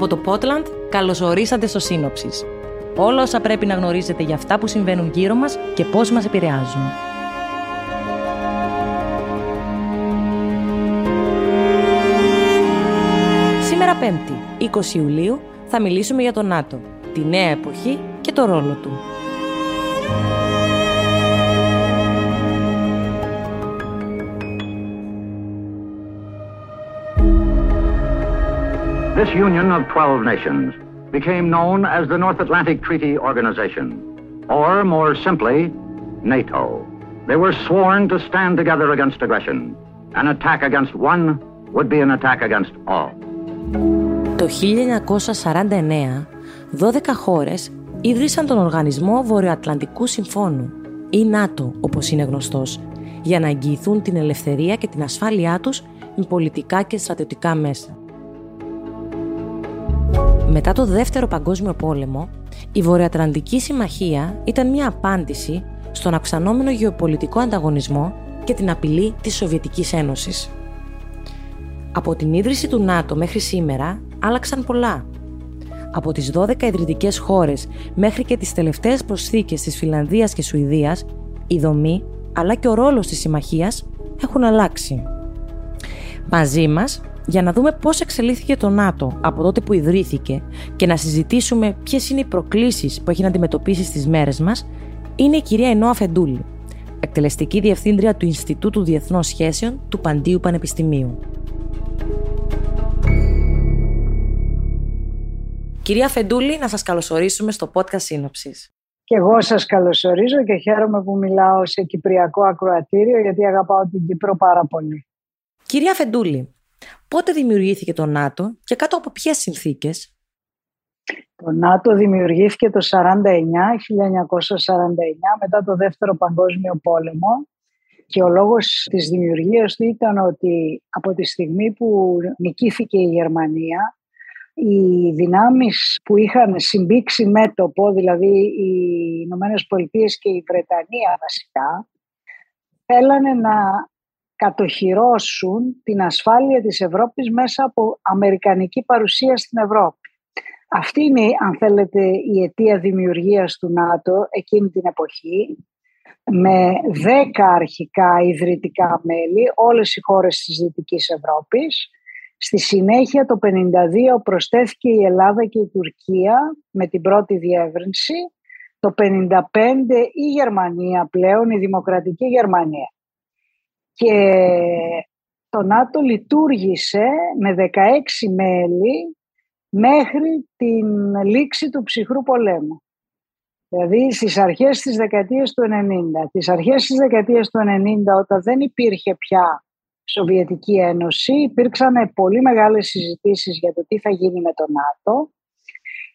Από το Πότλαντ, καλωσορίσατε στο Σύνοψης. Όλα όσα πρέπει να γνωρίζετε για αυτά που συμβαίνουν γύρω μας και πώς μας επηρεάζουν. Σήμερα Πέμπτη, 20 Ιουλίου, θα μιλήσουμε για το ΝΑΤΟ, τη νέα εποχή και το ρόλο του. This union of 12 nations became known as the North Atlantic Treaty Organization, or more simply, NATO. They were sworn to stand together against aggression. An attack against one would be an attack against all. Το 1949, 12 χώρες ίδρυσαν τον Οργανισμό Βορειοατλαντικού Συμφώνου, ή ΝΑΤΟ όπως είναι γνωστός, για να εγγυηθούν την ελευθερία και την ασφάλειά τους με πολιτικά και στρατιωτικά μέσα. Μετά το Δεύτερο Παγκόσμιο Πόλεμο, η Βορειοατλαντική Συμμαχία ήταν μια απάντηση στον αυξανόμενο γεωπολιτικό ανταγωνισμό και την απειλή της Σοβιετικής Ένωσης. Από την ίδρυση του ΝΑΤΟ μέχρι σήμερα άλλαξαν πολλά. Από τις 12 ιδρυτικές χώρες μέχρι και τις τελευταίες προσθήκες της Φιλανδίας και Σουηδίας, η δομή αλλά και ο ρόλος της συμμαχίας έχουν αλλάξει. Μαζί μας για να δούμε πώς εξελίχθηκε το ΝΑΤΟ από τότε που ιδρύθηκε και να συζητήσουμε ποιες είναι οι προκλήσεις που έχει να αντιμετωπίσει στις μέρες μας, είναι η κυρία Ενώα Φεντούλη, εκτελεστική διευθύντρια του Ινστιτούτου Διεθνών Σχέσεων του Παντίου Πανεπιστημίου. Κυρία Φεντούλη, να σας καλωσορίσουμε στο podcast Σύνοψης. Και εγώ σας καλωσορίζω και χαίρομαι που μιλάω σε κυπριακό ακροατήριο γιατί αγαπάω την Κύπρο πάρα πολύ. Κυρία Φεντούλη, Πότε δημιουργήθηκε το ΝΑΤΟ και κάτω από ποιες συνθήκες; Το ΝΑΤΟ δημιουργήθηκε το 1949, 1949 μετά το Δεύτερο Παγκόσμιο Πόλεμο. Και ο λόγος της δημιουργίας του ήταν ότι από τη στιγμή που νικήθηκε η Γερμανία οι δυνάμεις που είχαν συμπήξει μέτωπο, δηλαδή οι Ηνωμένες Πολιτείες και η Βρετανία βασικά, θέλανε να κατοχυρώσουν την ασφάλεια της Ευρώπης μέσα από αμερικανική παρουσία στην Ευρώπη. Αυτή είναι, αν θέλετε, η αιτία δημιουργίας του ΝΑΤΟ εκείνη την εποχή, με δέκα αρχικά ιδρυτικά μέλη, όλες οι χώρες της Δυτικής Ευρώπης. Στη συνέχεια το 1952 προσθέθηκε η Ελλάδα και η Τουρκία με την πρώτη διεύρυνση. Το 1955 η Γερμανία πλέον, η Δημοκρατική Γερμανία και το ΝΑΤΟ λειτουργήσε με 16 μέλη μέχρι την λήξη του ψυχρού πολέμου. Δηλαδή στις αρχές της δεκαετίας του 90. Τις αρχές της δεκαετίας του 90 όταν δεν υπήρχε πια Σοβιετική Ένωση υπήρξαν πολύ μεγάλες συζητήσεις για το τι θα γίνει με το ΝΑΤΟ.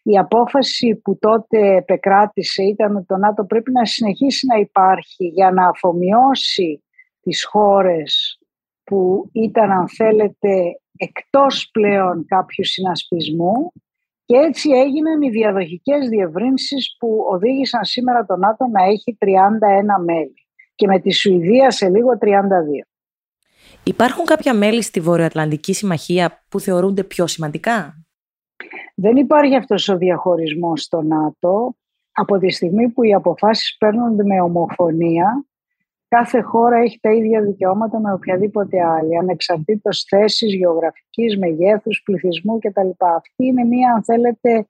Η απόφαση που τότε επεκράτησε ήταν ότι το ΝΑΤΟ πρέπει να συνεχίσει να υπάρχει για να αφομοιώσει τις χώρες που ήταν αν θέλετε εκτός πλέον κάποιου συνασπισμού και έτσι έγιναν οι διαδοχικές διευρύνσεις που οδήγησαν σήμερα το ΝΑΤΟ να έχει 31 μέλη και με τη Σουηδία σε λίγο 32. Υπάρχουν κάποια μέλη στη Βορειοατλαντική Συμμαχία που θεωρούνται πιο σημαντικά; Δεν υπάρχει αυτός ο διαχωρισμός στο ΝΑΤΟ. Από τη στιγμή που οι αποφάσεις παίρνονται με ομοφωνία, κάθε χώρα έχει τα ίδια δικαιώματα με οποιαδήποτε άλλη, ανεξαρτήτως θέσης, γεωγραφικής, μεγέθους, πληθυσμού κτλ. Αυτή είναι μία, αν θέλετε,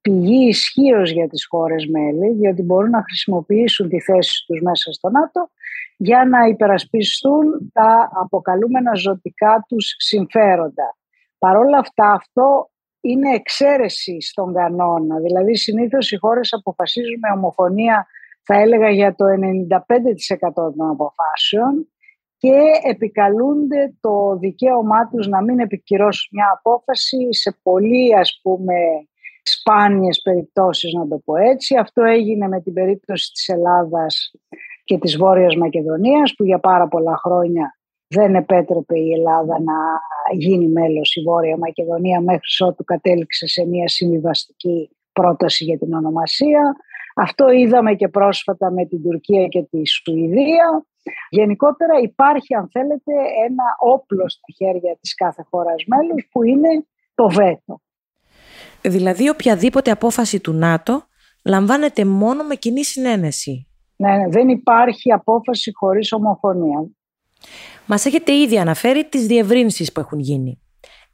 πηγή ισχύως για τις χώρες μέλη, διότι μπορούν να χρησιμοποιήσουν τη θέση τους μέσα στο ΝΑΤΟ για να υπερασπιστούν τα αποκαλούμενα ζωτικά τους συμφέροντα. Παρ' όλα αυτά αυτό είναι εξαίρεση στον κανόνα. Δηλαδή συνήθως οι χώρες αποφασίζουν με ομοφωνία θα έλεγα για το 95% των αποφάσεων και επικαλούνται το δικαίωμά τους να μην επικυρώσουν μια απόφαση σε πολύ ας πούμε σπάνιες περιπτώσεις να το πω έτσι. Αυτό έγινε με την περίπτωση της Ελλάδας και της Βόρειας Μακεδονίας που για πάρα πολλά χρόνια δεν επέτρεπε η Ελλάδα να γίνει μέλος η Βόρεια Μακεδονία μέχρι ότου κατέληξε σε μια συμβιβαστική πρόταση για την ονομασία. Αυτό είδαμε και πρόσφατα με την Τουρκία και τη Σουηδία. Γενικότερα υπάρχει, αν θέλετε, ένα όπλο στα χέρια της κάθε χώρας μέλους που είναι το βέτο. Δηλαδή οποιαδήποτε απόφαση του ΝΑΤΟ λαμβάνεται μόνο με κοινή συνένεση. Ναι, ναι, δεν υπάρχει απόφαση χωρίς ομοφωνία. Μας έχετε ήδη αναφέρει τις διευρύνσεις που έχουν γίνει.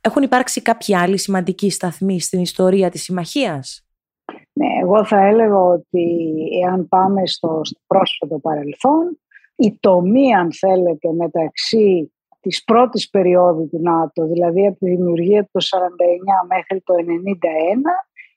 Έχουν υπάρξει κάποιοι άλλοι σημαντικοί σταθμοί στην ιστορία της συμμαχίας; Ναι, εγώ θα έλεγα ότι εάν πάμε στο, πρόσφατο παρελθόν, η τομή, αν θέλετε, μεταξύ της πρώτης περίοδου του ΝΑΤΟ, δηλαδή από τη δημιουργία του 1949 μέχρι το 1991,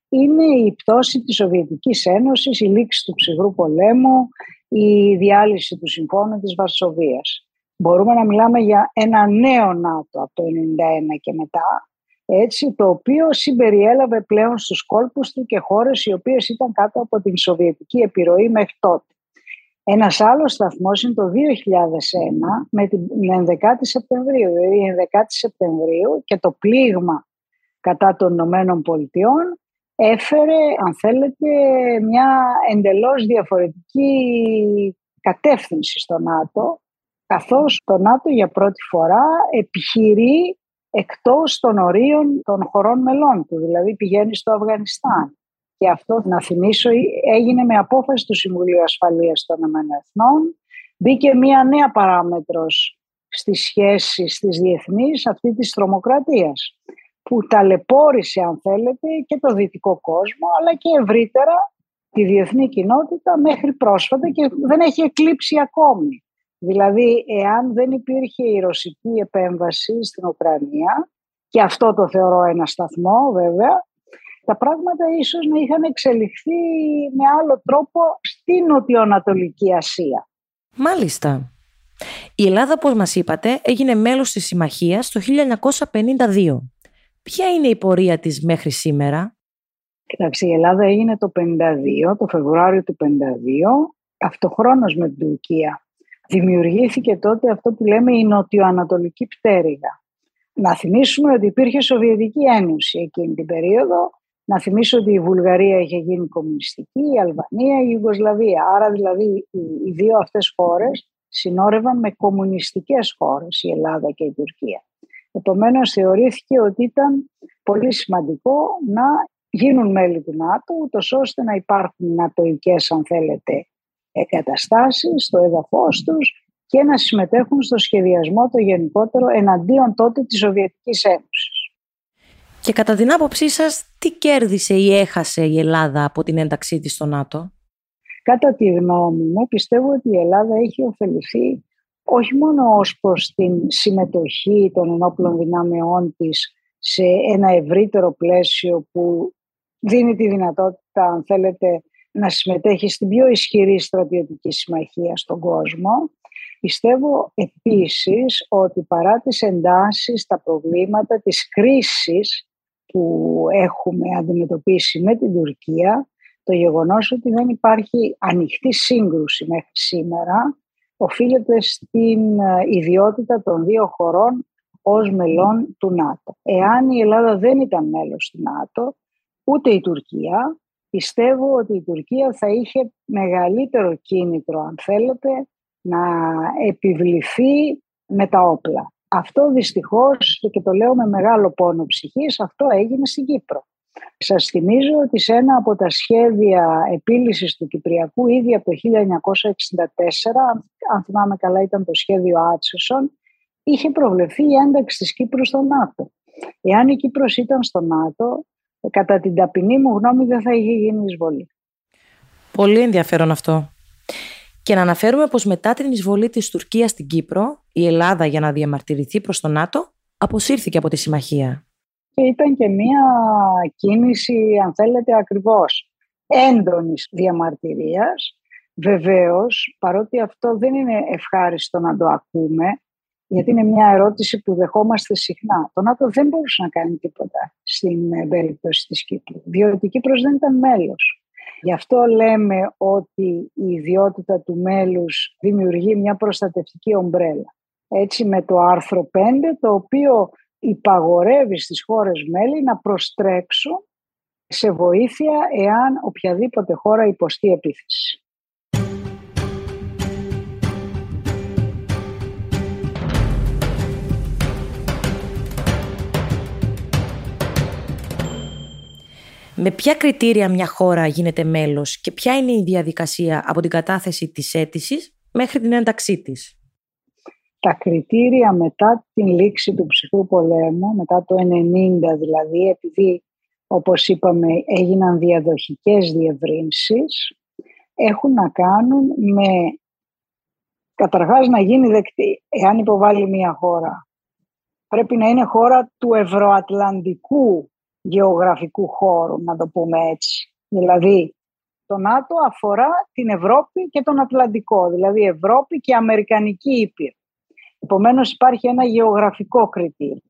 είναι η πτώση της Σοβιετικής Ένωσης, η λήξη του ψυχρού πολέμου, η διάλυση του Συμφώνου της Βαρσοβίας. Μπορούμε να μιλάμε για ένα νέο ΝΑΤΟ από το 1991 και μετά, έτσι, το οποίο συμπεριέλαβε πλέον στους κόλπους του και χώρες οι οποίες ήταν κάτω από την Σοβιετική επιρροή μέχρι τότε. Ένας άλλος σταθμός είναι το 2001 με την 11η Σεπτεμβρίου, δηλαδή η 11η Σεπτεμβρίου και το πλήγμα κατά των Ηνωμένων Πολιτειών έφερε, αν θέλετε, μια εντελώς διαφορετική κατεύθυνση στο ΝΑΤΟ, καθώς το ΝΑΤΟ για πρώτη φορά επιχειρεί εκτός των ορίων των χωρών μελών του, δηλαδή πηγαίνεις στο Αφγανιστάν. Και αυτό, να θυμίσω, έγινε με απόφαση του Συμβουλίου Ασφαλείας των ΗΠΑ. Μπήκε μία νέα παράμετρος στις σχέσεις της διεθνής αυτή της τρομοκρατίας που ταλαιπώρησε αν θέλετε και το δυτικό κόσμο αλλά και ευρύτερα τη διεθνή κοινότητα μέχρι πρόσφατα και δεν έχει εκλείψει ακόμη. Δηλαδή, εάν δεν υπήρχε η ρωσική επέμβαση στην Ουκρανία, και αυτό το θεωρώ ένα σταθμό βέβαια, τα πράγματα ίσως να είχαν εξελιχθεί με άλλο τρόπο στην Νοτιοανατολική Ασία. Μάλιστα. Η Ελλάδα, όπως μας είπατε, έγινε μέλος της Συμμαχίας το 1952. Ποια είναι η πορεία της μέχρι σήμερα; Κοιτάξτε, η Ελλάδα έγινε το 52, το Φεβρουάριο του 52, αυτοχρόνως με την Τουρκία. Δημιουργήθηκε τότε αυτό που λέμε η νοτιοανατολική πτέρυγα. Να θυμίσουμε ότι υπήρχε Σοβιετική Ένωση εκείνη την περίοδο. Να θυμίσω ότι η Βουλγαρία είχε γίνει κομμουνιστική, η Αλβανία, η Ιουγκοσλαβία. Άρα δηλαδή οι δύο αυτές χώρες συνόρευαν με κομμουνιστικές χώρες, η Ελλάδα και η Τουρκία. Επομένως θεωρήθηκε ότι ήταν πολύ σημαντικό να γίνουν μέλη του ΝΑΤΟ, ούτως ώστε να υπάρχουν νατοικές, αν θέλετε, εγκαταστάσεις στο έδαφος τους και να συμμετέχουν στο σχεδιασμό το γενικότερο εναντίον τότε της Σοβιετικής Ένωσης. Και κατά την άποψή σας, τι κέρδισε ή έχασε η Ελλάδα από την ένταξή της στο ΝΑΤΟ; Κατά τη γνώμη μου, πιστεύω ότι η Ελλάδα έχει ωφεληθεί όχι μόνο ως προς την συμμετοχή των ενόπλων δυνάμεών της σε ένα ευρύτερο πλαίσιο που δίνει τη δυνατότητα, αν θέλετε, να συμμετέχει στην πιο ισχυρή στρατιωτική συμμαχία στον κόσμο. Πιστεύω επίσης ότι παρά τις εντάσεις, τα προβλήματα, τις κρίσεις που έχουμε αντιμετωπίσει με την Τουρκία, το γεγονός ότι δεν υπάρχει ανοιχτή σύγκρουση μέχρι σήμερα οφείλεται στην ε, ιδιότητα των δύο χωρών ως μελών του ΝΑΤΟ. Εάν η Ελλάδα δεν ήταν μέλος του ΝΑΤΟ, ούτε η Τουρκία, πιστεύω ότι η Τουρκία θα είχε μεγαλύτερο κίνητρο, αν θέλετε, να επιβληθεί με τα όπλα. Αυτό δυστυχώς, και το λέω με μεγάλο πόνο ψυχής, αυτό έγινε στην Κύπρο. Σας θυμίζω ότι σε ένα από τα σχέδια επίλυσης του Κυπριακού ήδη από το 1964, αν θυμάμαι καλά ήταν το σχέδιο Άτσεσον, είχε προβλεφθεί η ένταξη της Κύπρου στο ΝΑΤΟ. Εάν η Κύπρος ήταν στο ΝΑΤΟ, κατά την ταπεινή μου γνώμη δεν θα είχε γίνει εισβολή. Πολύ ενδιαφέρον αυτό. Και να αναφέρουμε πως μετά την εισβολή της Τουρκίας στην Κύπρο, η Ελλάδα για να διαμαρτυρηθεί προς το ΝΑΤΟ, αποσύρθηκε από τη συμμαχία. Και ήταν και μία κίνηση, αν θέλετε, ακριβώς έντονης διαμαρτυρίας. Βεβαίως, παρότι αυτό δεν είναι ευχάριστο να το ακούμε, γιατί είναι μια ερώτηση που δεχόμαστε συχνά. Το ΝΑΤΟ δεν μπορούσε να κάνει τίποτα στην ε, περίπτωση της Κύπρου, διότι η Κύπρος δεν ήταν μέλος. Γι' αυτό λέμε ότι η ιδιότητα του μέλους δημιουργεί μια προστατευτική ομπρέλα. Έτσι με το άρθρο 5, το οποίο υπαγορεύει στις χώρες μέλη να προστρέξουν σε βοήθεια εάν οποιαδήποτε χώρα υποστεί επίθεση. Με ποια κριτήρια μια χώρα γίνεται μέλος και ποια είναι η διαδικασία από την κατάθεση της αίτησης μέχρι την ένταξή της; Τα κριτήρια μετά την λήξη του ψυχρού πολέμου, μετά το 90 δηλαδή, επειδή όπως είπαμε έγιναν διαδοχικές διευρύνσεις, έχουν να κάνουν με καταρχάς να γίνει δεκτή. Εάν υποβάλει μια χώρα, πρέπει να είναι χώρα του ευρωατλαντικού γεωγραφικού χώρου, να το πούμε έτσι. Δηλαδή, το ΝΑΤΟ αφορά την Ευρώπη και τον Ατλαντικό, δηλαδή Ευρώπη και Αμερικανική Ήπειρο. Επομένως υπάρχει ένα γεωγραφικό κριτήριο.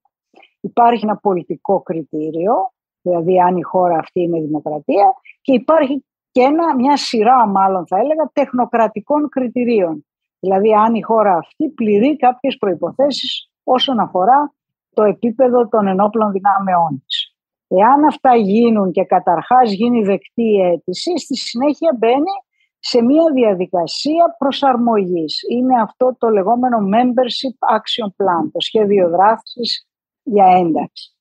Υπάρχει ένα πολιτικό κριτήριο, δηλαδή αν η χώρα αυτή είναι δημοκρατία και υπάρχει και ένα, μια σειρά μάλλον θα έλεγα τεχνοκρατικών κριτηρίων. Δηλαδή αν η χώρα αυτή πληρεί κάποιες προϋποθέσεις όσον αφορά το επίπεδο των ενόπλων δυνάμεών της. Εάν αυτά γίνουν και καταρχάς γίνει δεκτή η αίτηση, στη συνέχεια μπαίνει σε μια διαδικασία προσαρμογής. Είναι αυτό το λεγόμενο Membership Action Plan, το σχέδιο δράσης για ένταξη,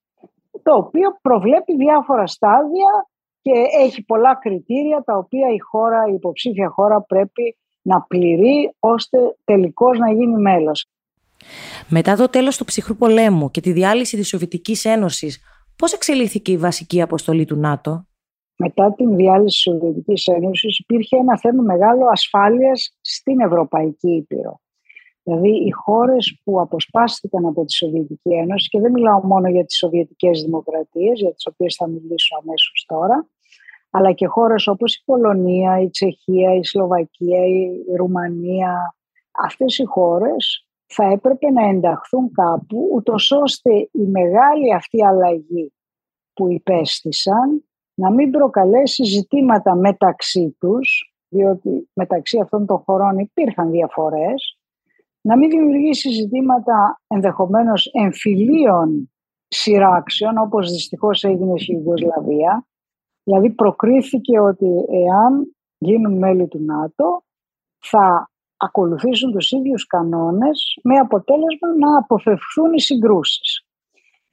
το οποίο προβλέπει διάφορα στάδια και έχει πολλά κριτήρια τα οποία η χώρα, η υποψήφια χώρα πρέπει να πληρεί ώστε τελικώς να γίνει μέλος. Μετά το τέλος του ψυχρού πολέμου και τη διάλυση της Σοβιετικής Ένωσης, πώς εξελίχθηκε η βασική αποστολή του ΝΑΤΟ; Μετά την διάλυση της Σοβιετικής Ένωσης υπήρχε ένα θέμα μεγάλο ασφάλειας στην Ευρωπαϊκή Ήπειρο. Δηλαδή οι χώρες που αποσπάστηκαν από τη Σοβιετική Ένωση και δεν μιλάω μόνο για τις Σοβιετικές Δημοκρατίες, για τις οποίες θα μιλήσω αμέσως τώρα, αλλά και χώρες όπως η Πολωνία, η Τσεχία, η Σλοβακία, η Ρουμανία. Αυτές οι χώρες θα έπρεπε να ενταχθούν κάπου, ούτως ώστε η μεγάλη αυτή αλλαγή που υπέστησαν να μην προκαλέσει ζητήματα μεταξύ τους, διότι μεταξύ αυτών των χωρών υπήρχαν διαφορές, να μην δημιουργήσει ζητήματα ενδεχομένως εμφυλίων σειράξεων, όπως δυστυχώς έγινε στη Ιουγκοσλαβία, Δηλαδή προκρίθηκε ότι εάν γίνουν μέλη του ΝΑΤΟ θα ακολουθήσουν τους ίδιους κανόνες με αποτέλεσμα να αποφευχθούν οι συγκρούσεις.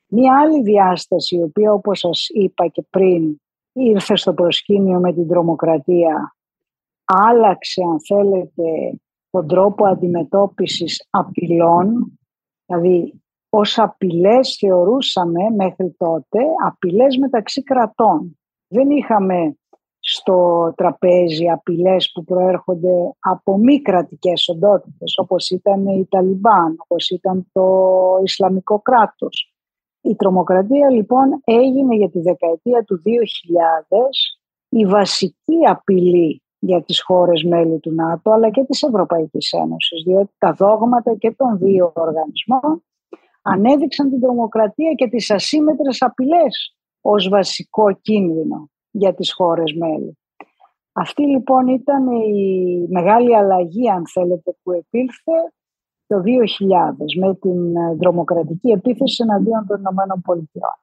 Μία άλλη διάσταση, η οποία όπως σας είπα και πριν ήρθε στο προσκήνιο με την τρομοκρατία, άλλαξε αν θέλετε τον τρόπο αντιμετώπισης απειλών, δηλαδή ως απειλές θεωρούσαμε μέχρι τότε απειλές μεταξύ κρατών δεν είχαμε στο τραπέζι απειλές που προέρχονται από μη κρατικές οντότητες όπως ήταν η Ταλιμπάν, όπως ήταν το Ισλαμικό κράτος. Η τρομοκρατία λοιπόν έγινε για τη δεκαετία του 2000 η βασική απειλή για τις χώρες μέλη του ΝΑΤΟ αλλά και της Ευρωπαϊκής Ένωσης διότι τα δόγματα και των δύο οργανισμών ανέδειξαν την τρομοκρατία και τις ασύμετρες απειλές ως βασικό κίνδυνο για τις χώρες μέλη. Αυτή λοιπόν ήταν η μεγάλη αλλαγή, αν θέλετε, που επήλθε το 2000 με την ε, δρομοκρατική επίθεση εναντίον των Ηνωμένων Πολιτειών.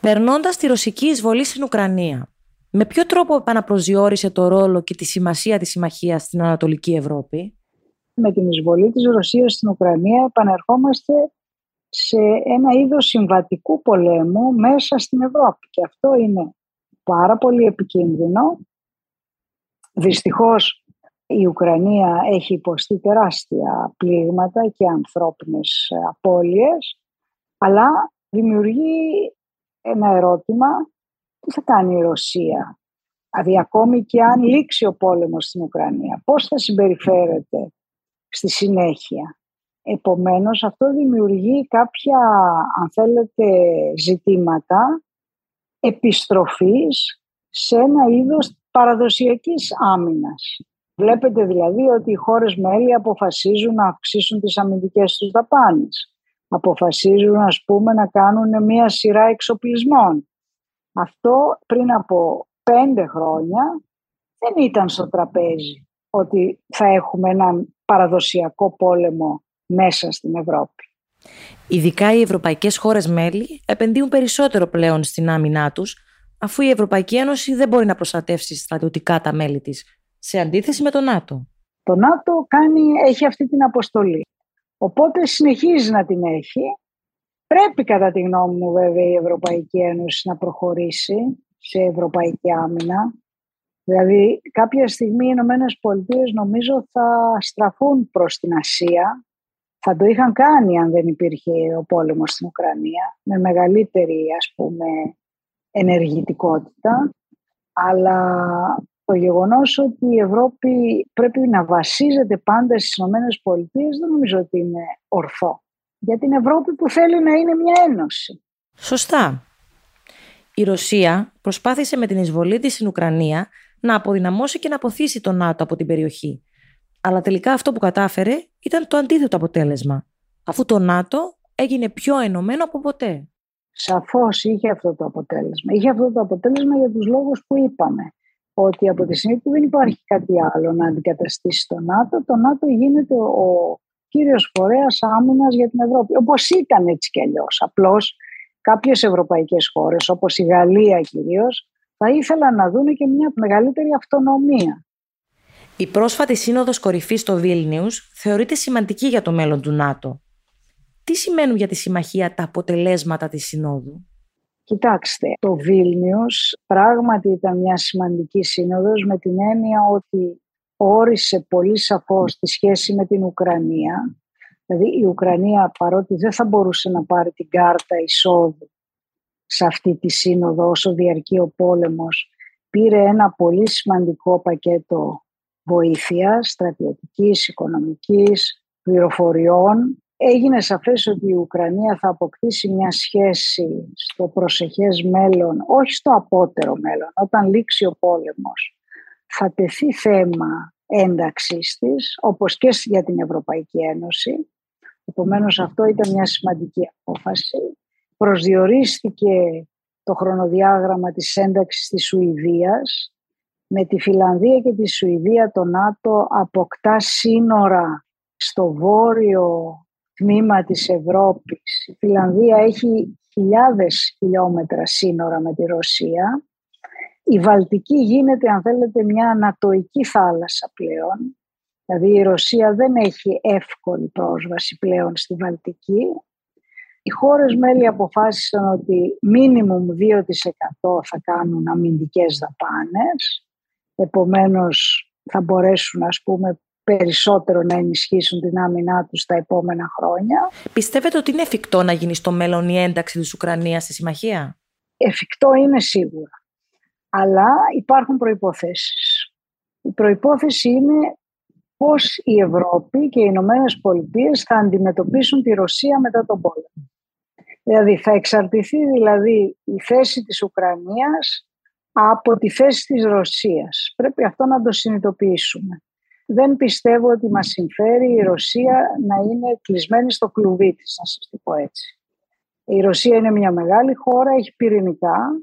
Περνώντας τη ρωσική εισβολή στην Ουκρανία, με ποιο τρόπο επαναπροσδιορίσε το ρόλο και τη σημασία της συμμαχίας στην Ανατολική Ευρώπη; Με την εισβολή της Ρωσίας στην Ουκρανία επανερχόμαστε σε ένα είδος συμβατικού πολέμου μέσα στην Ευρώπη. Και αυτό είναι πάρα πολύ επικίνδυνο. Δυστυχώς η Ουκρανία έχει υποστεί τεράστια πλήγματα και ανθρώπινες απώλειες, αλλά δημιουργεί ένα ερώτημα τι θα κάνει η Ρωσία. Δηλαδή ακόμη και αν λήξει ο πόλεμος στην Ουκρανία, πώς θα συμπεριφέρεται στη συνέχεια. Επομένως αυτό δημιουργεί κάποια, αν θέλετε, ζητήματα επιστροφής σε ένα είδος παραδοσιακής άμυνας. Βλέπετε δηλαδή ότι οι χώρες μέλη αποφασίζουν να αυξήσουν τις αμυντικές τους δαπάνες. Αποφασίζουν ας πούμε να κάνουν μία σειρά εξοπλισμών. Αυτό πριν από πέντε χρόνια δεν ήταν στο τραπέζι ότι θα έχουμε έναν παραδοσιακό πόλεμο μέσα στην Ευρώπη. Ειδικά οι ευρωπαϊκές χώρες μέλη επενδύουν περισσότερο πλέον στην άμυνά τους, αφού η Ευρωπαϊκή Ένωση δεν μπορεί να προστατεύσει στρατιωτικά τα μέλη της, σε αντίθεση με το ΝΑΤΟ. Το ΝΑΤΟ κάνει, έχει αυτή την αποστολή. Οπότε συνεχίζει να την έχει. Πρέπει κατά τη γνώμη μου βέβαια η Ευρωπαϊκή Ένωση να προχωρήσει σε ευρωπαϊκή άμυνα. Δηλαδή κάποια στιγμή οι Ηνωμένες Πολιτείες νομίζω θα στραφούν προς την Ασία. Θα το είχαν κάνει αν δεν υπήρχε ο πόλεμος στην Ουκρανία με μεγαλύτερη ας πούμε ενεργητικότητα. Αλλά το γεγονός ότι η Ευρώπη πρέπει να βασίζεται πάντα στις Ηνωμένες Πολιτείες δεν νομίζω ότι είναι ορθό. Για την Ευρώπη που θέλει να είναι μια ένωση. Σωστά. Η Ρωσία προσπάθησε με την εισβολή της στην Ουκρανία να αποδυναμώσει και να αποθήσει το ΝΑΤΟ από την περιοχή. Αλλά τελικά αυτό που κατάφερε ήταν το αντίθετο αποτέλεσμα, αφού το ΝΑΤΟ έγινε πιο ενωμένο από ποτέ. Σαφώς είχε αυτό το αποτέλεσμα. Είχε αυτό το αποτέλεσμα για τους λόγους που είπαμε. Ότι από τη στιγμή που δεν υπάρχει κάτι άλλο να αντικαταστήσει το ΝΑΤΟ, το ΝΑΤΟ γίνεται ο κύριος φορέας άμυνας για την Ευρώπη. Όπως ήταν έτσι κι αλλιώς. Απλώς κάποιες ευρωπαϊκές χώρες, όπως η Γαλλία κυρίως, θα ήθελαν να δουν και μια μεγαλύτερη αυτονομία. Η πρόσφατη σύνοδος κορυφής στο Βίλνιους θεωρείται σημαντική για το μέλλον του ΝΑΤΟ. Τι σημαίνουν για τη συμμαχία τα αποτελέσματα της Συνόδου; Κοιτάξτε, το Βίλνιους πράγματι ήταν μια σημαντική σύνοδος με την έννοια ότι όρισε πολύ σαφώς τη σχέση με την Ουκρανία. Δηλαδή η Ουκρανία παρότι δεν θα μπορούσε να πάρει την κάρτα εισόδου σε αυτή τη σύνοδο όσο διαρκεί ο πόλεμος πήρε ένα πολύ σημαντικό πακέτο βοήθειας, στρατιωτικής, οικονομικής, πληροφοριών. Έγινε σαφές ότι η Ουκρανία θα αποκτήσει μια σχέση στο προσεχές μέλλον, όχι στο απότερο μέλλον, όταν λήξει ο πόλεμος. Θα τεθεί θέμα ένταξής της, όπως και για την Ευρωπαϊκή Ένωση. Επομένως αυτό ήταν μια σημαντική απόφαση προσδιορίστηκε το χρονοδιάγραμμα της ένταξης της Σουηδίας. Με τη Φιλανδία και τη Σουηδία το ΝΑΤΟ αποκτά σύνορα στο βόρειο τμήμα της Ευρώπης. Η Φιλανδία έχει χιλιάδες χιλιόμετρα σύνορα με τη Ρωσία. Η Βαλτική γίνεται, αν θέλετε, μια ανατοική θάλασσα πλέον. Δηλαδή η Ρωσία δεν έχει εύκολη πρόσβαση πλέον στη Βαλτική. Οι χώρες μέλη αποφάσισαν ότι μίνιμουμ 2% θα κάνουν αμυντικές δαπάνες, επομένως θα μπορέσουν ας πούμε περισσότερο να ενισχύσουν την άμυνά τους τα επόμενα χρόνια. Πιστεύετε ότι είναι εφικτό να γίνει στο μέλλον η ένταξη της Ουκρανίας στη Συμμαχία; Εφικτό είναι σίγουρα, αλλά υπάρχουν προϋποθέσεις. Η προϋπόθεση είναι πώς η Ευρώπη και οι Ηνωμένες Πολιτείες θα αντιμετωπίσουν τη Ρωσία μετά τον πόλεμο. Δηλαδή θα εξαρτηθεί δηλαδή η θέση της Ουκρανίας από τη θέση της Ρωσίας. Πρέπει αυτό να το συνειδητοποιήσουμε. Δεν πιστεύω ότι μας συμφέρει η Ρωσία να είναι κλεισμένη στο κλουβί της, να σας το πω έτσι. Η Ρωσία είναι μια μεγάλη χώρα, έχει πυρηνικά.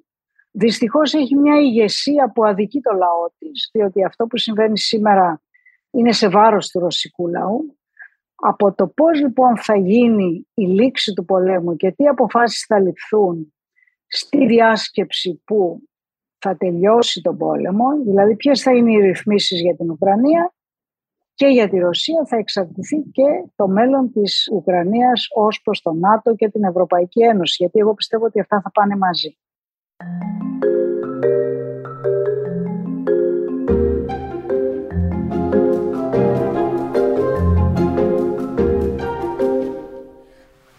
Δυστυχώς έχει μια ηγεσία που αδικεί το λαό της, διότι αυτό που συμβαίνει σήμερα είναι σε βάρος του ρωσικού λαού. Από το πώς λοιπόν θα γίνει η λήξη του πολέμου και τι αποφάσεις θα ληφθούν στη διάσκεψη που θα τελειώσει τον πόλεμο, δηλαδή ποιες θα είναι οι ρυθμίσεις για την Ουκρανία και για τη Ρωσία θα εξαρτηθεί και το μέλλον της Ουκρανίας ως προς το ΝΑΤΟ και την Ευρωπαϊκή Ένωση, γιατί εγώ πιστεύω ότι αυτά θα πάνε μαζί.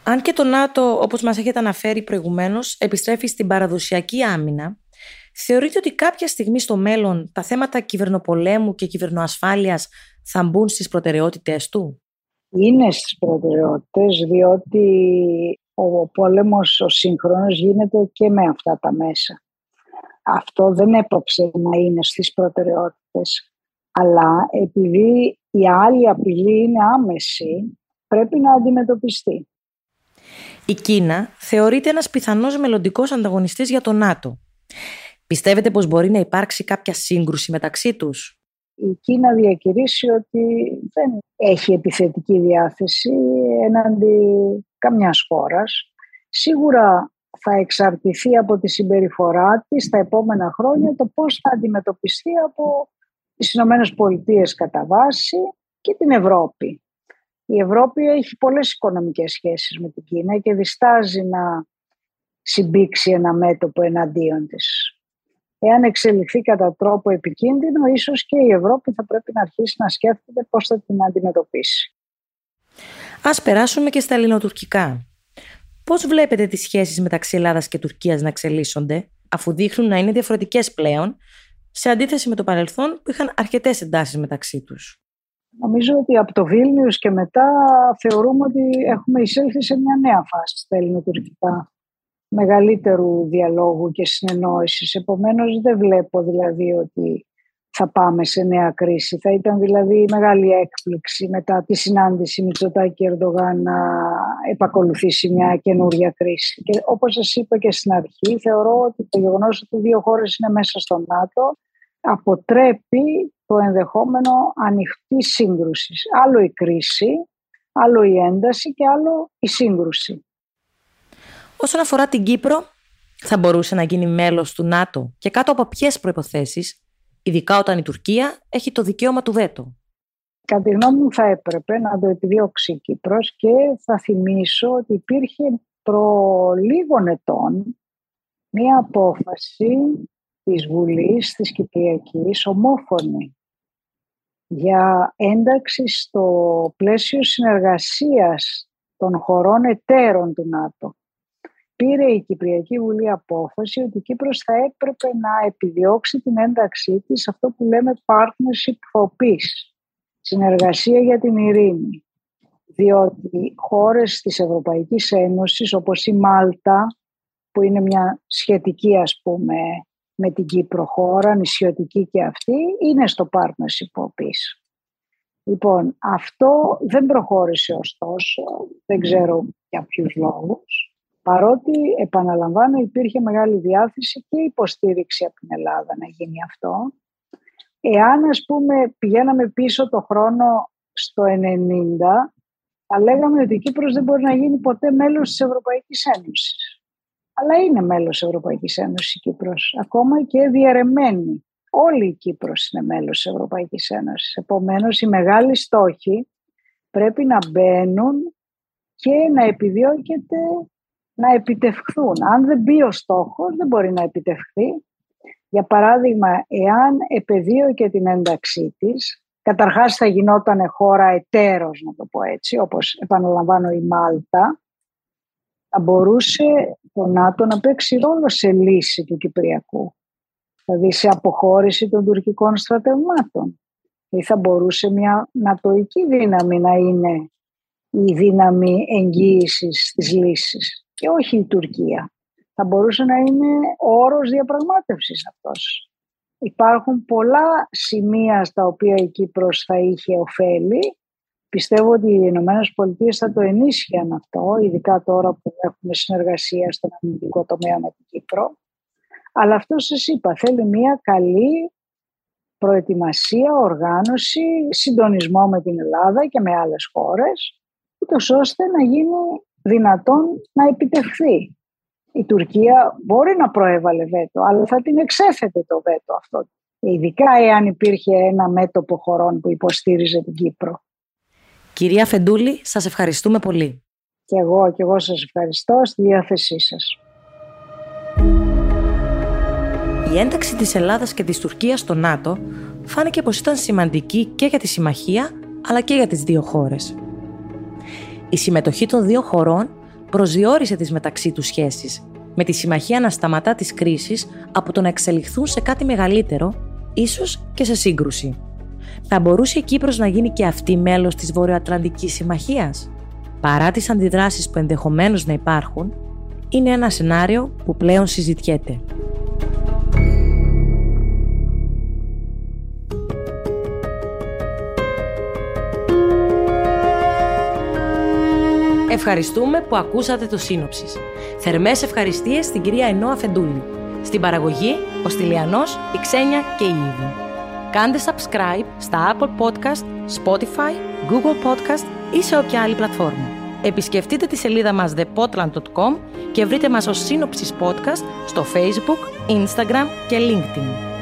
Αν και το ΝΑΤΟ, όπως μας έχετε αναφέρει προηγουμένως, επιστρέφει στην παραδοσιακή άμυνα, θεωρείτε ότι κάποια στιγμή στο μέλλον τα θέματα κυβερνοπολέμου και κυβερνοασφάλειας θα μπουν στις προτεραιότητες του; Είναι στις προτεραιότητες, διότι ο πόλεμος ο σύγχρονος γίνεται και με αυτά τα μέσα. Αυτό δεν έπαψε να είναι στις προτεραιότητες. Αλλά επειδή η άλλη απειλή είναι άμεση, πρέπει να αντιμετωπιστεί. Η Κίνα θεωρείται ένας πιθανός μελλοντικός ανταγωνιστής για το ΝΑΤΟ. Πιστεύετε πως μπορεί να υπάρξει κάποια σύγκρουση μεταξύ τους; Η Κίνα διακηρύσει ότι δεν έχει επιθετική διάθεση έναντι καμιάς χώρας. Σίγουρα θα εξαρτηθεί από τη συμπεριφορά της τα επόμενα χρόνια το πώς θα αντιμετωπιστεί από τις Ηνωμένες Πολιτείες κατά βάση και την Ευρώπη. Η Ευρώπη έχει πολλές οικονομικές σχέσεις με την Κίνα και διστάζει να συμπήξει ένα μέτωπο εναντίον της. Εάν εξελιχθεί κατά τρόπο επικίνδυνο, ίσως και η Ευρώπη θα πρέπει να αρχίσει να σκέφτεται πώς θα την αντιμετωπίσει. Ας περάσουμε και στα ελληνοτουρκικά. Πώς βλέπετε τις σχέσεις μεταξύ Ελλάδας και Τουρκίας να εξελίσσονται, αφού δείχνουν να είναι διαφορετικές πλέον, σε αντίθεση με το παρελθόν που είχαν αρκετές εντάσεις μεταξύ τους; Νομίζω ότι από το Βίλνιους και μετά θεωρούμε ότι έχουμε εισέλθει σε μια νέα φάση στα ελληνοτουρκικά μεγαλύτερου διαλόγου και συνεννόησης. Επομένως δεν βλέπω δηλαδή ότι θα πάμε σε νέα κρίση. Θα ήταν δηλαδή μεγάλη έκπληξη μετά τη συνάντηση Μητσοτάκη Ερντογάν να επακολουθήσει μια καινούρια κρίση. Και όπως σας είπα και στην αρχή, θεωρώ ότι το γεγονός ότι δύο χώρες είναι μέσα στο ΝΑΤΟ αποτρέπει το ενδεχόμενο ανοιχτής σύγκρουσης. Άλλο η κρίση, άλλο η ένταση και άλλο η σύγκρουση. Όσον αφορά την Κύπρο, θα μπορούσε να γίνει μέλος του ΝΑΤΟ και κάτω από ποιες προϋποθέσεις, ειδικά όταν η Τουρκία έχει το δικαίωμα του βέτο. Κατά τη γνώμη μου θα έπρεπε να το επιδιώξει η Κύπρος και θα θυμίσω ότι υπήρχε προ λίγων ετών μία απόφαση της Βουλής της Κυπριακής ομόφωνη για ένταξη στο πλαίσιο συνεργασίας των χωρών εταίρων του ΝΑΤΟ. Πήρε η Κυπριακή Βουλή απόφαση ότι η Κύπρος θα έπρεπε να επιδιώξει την ένταξή της σε αυτό που λέμε partnership for peace, συνεργασία για την ειρήνη. Διότι χώρες της Ευρωπαϊκής Ένωσης όπως η Μάλτα, που είναι μια σχετική ας πούμε με την Κύπρο χώρα, νησιωτική και αυτή, είναι στο partnership peace. Λοιπόν, αυτό δεν προχώρησε ωστόσο, δεν ξέρω για ποιους λόγους, παρότι, επαναλαμβάνω, υπήρχε μεγάλη διάθεση και υποστήριξη από την Ελλάδα να γίνει αυτό. Εάν, ας πούμε, πηγαίναμε πίσω το χρόνο στο 90, θα λέγαμε ότι η Κύπρος δεν μπορεί να γίνει ποτέ μέλος της Ευρωπαϊκής Ένωσης αλλά είναι μέλος Ευρωπαϊκής Ένωσης η Κύπρος, ακόμα και διαρρεμένη. Όλη η Κύπρος είναι μέλος της Ευρωπαϊκής Ένωσης. Επομένως, οι μεγάλοι στόχοι πρέπει να μπαίνουν και να επιδιώκεται να επιτευχθούν. Αν δεν μπει ο στόχος, δεν μπορεί να επιτευχθεί. Για παράδειγμα, εάν επεδίωκε την ένταξή της, καταρχάς θα γινόταν χώρα εταίρος, να το πω έτσι, όπως επαναλαμβάνω η Μάλτα, θα μπορούσε το ΝΑΤΟ να παίξει ρόλο σε λύση του Κυπριακού. Δηλαδή σε αποχώρηση των τουρκικών στρατευμάτων. Ή θα μπορούσε μια νατοική δύναμη να είναι η δύναμη εγγύησης της λύσης και όχι η Τουρκία. Θα μπορούσε να είναι ο όρος διαπραγμάτευσης αυτός. Υπάρχουν πολλά σημεία στα οποία η Κύπρος θα είχε ωφέλη Πιστεύω ότι οι Ηνωμένες Πολιτείες θα το ενίσχυαν αυτό, ειδικά τώρα που έχουμε συνεργασία στον αμυντικό τομέα με την Κύπρο. Αλλά αυτό σας είπα, θέλει μια καλή προετοιμασία, οργάνωση, συντονισμό με την Ελλάδα και με άλλες χώρες, ούτως ώστε να γίνει δυνατόν να επιτευχθεί. Η Τουρκία μπορεί να προέβαλε βέτο, αλλά θα την εξέφεται το βέτο αυτό. Ειδικά εάν υπήρχε ένα μέτωπο χωρών που υποστήριζε την Κύπρο. Κυρία Φεντούλη, σας ευχαριστούμε πολύ. Και εγώ, και εγώ σας ευχαριστώ στη διάθεσή σας. Η ένταξη της Ελλάδας και της Τουρκίας στο ΝΑΤΟ φάνηκε πως ήταν σημαντική και για τη συμμαχία, αλλά και για τις δύο χώρες. Η συμμετοχή των δύο χωρών προσδιορίσε τις μεταξύ τους σχέσεις, με τη συμμαχία να σταματά τις κρίσεις από το να εξελιχθούν σε κάτι μεγαλύτερο, ίσως και σε σύγκρουση. Θα μπορούσε η Κύπρος να γίνει και αυτή μέλος της Βορειοατλαντικής Συμμαχίας; Παρά τις αντιδράσεις που ενδεχομένως να υπάρχουν, είναι ένα σενάριο που πλέον συζητιέται. Ευχαριστούμε που ακούσατε το σύνοψης. Θερμές ευχαριστίες στην κυρία Ενώα Φεντούλη. Στην παραγωγή, ο Στυλιανός, η Ξένια και η Ήβη. Κάντε subscribe στα Apple Podcast, Spotify, Google Podcast ή σε όποια άλλη πλατφόρμα. Επισκεφτείτε τη σελίδα μας thepotland.com και βρείτε μας ως σύνοψης podcast στο Facebook, Instagram και LinkedIn.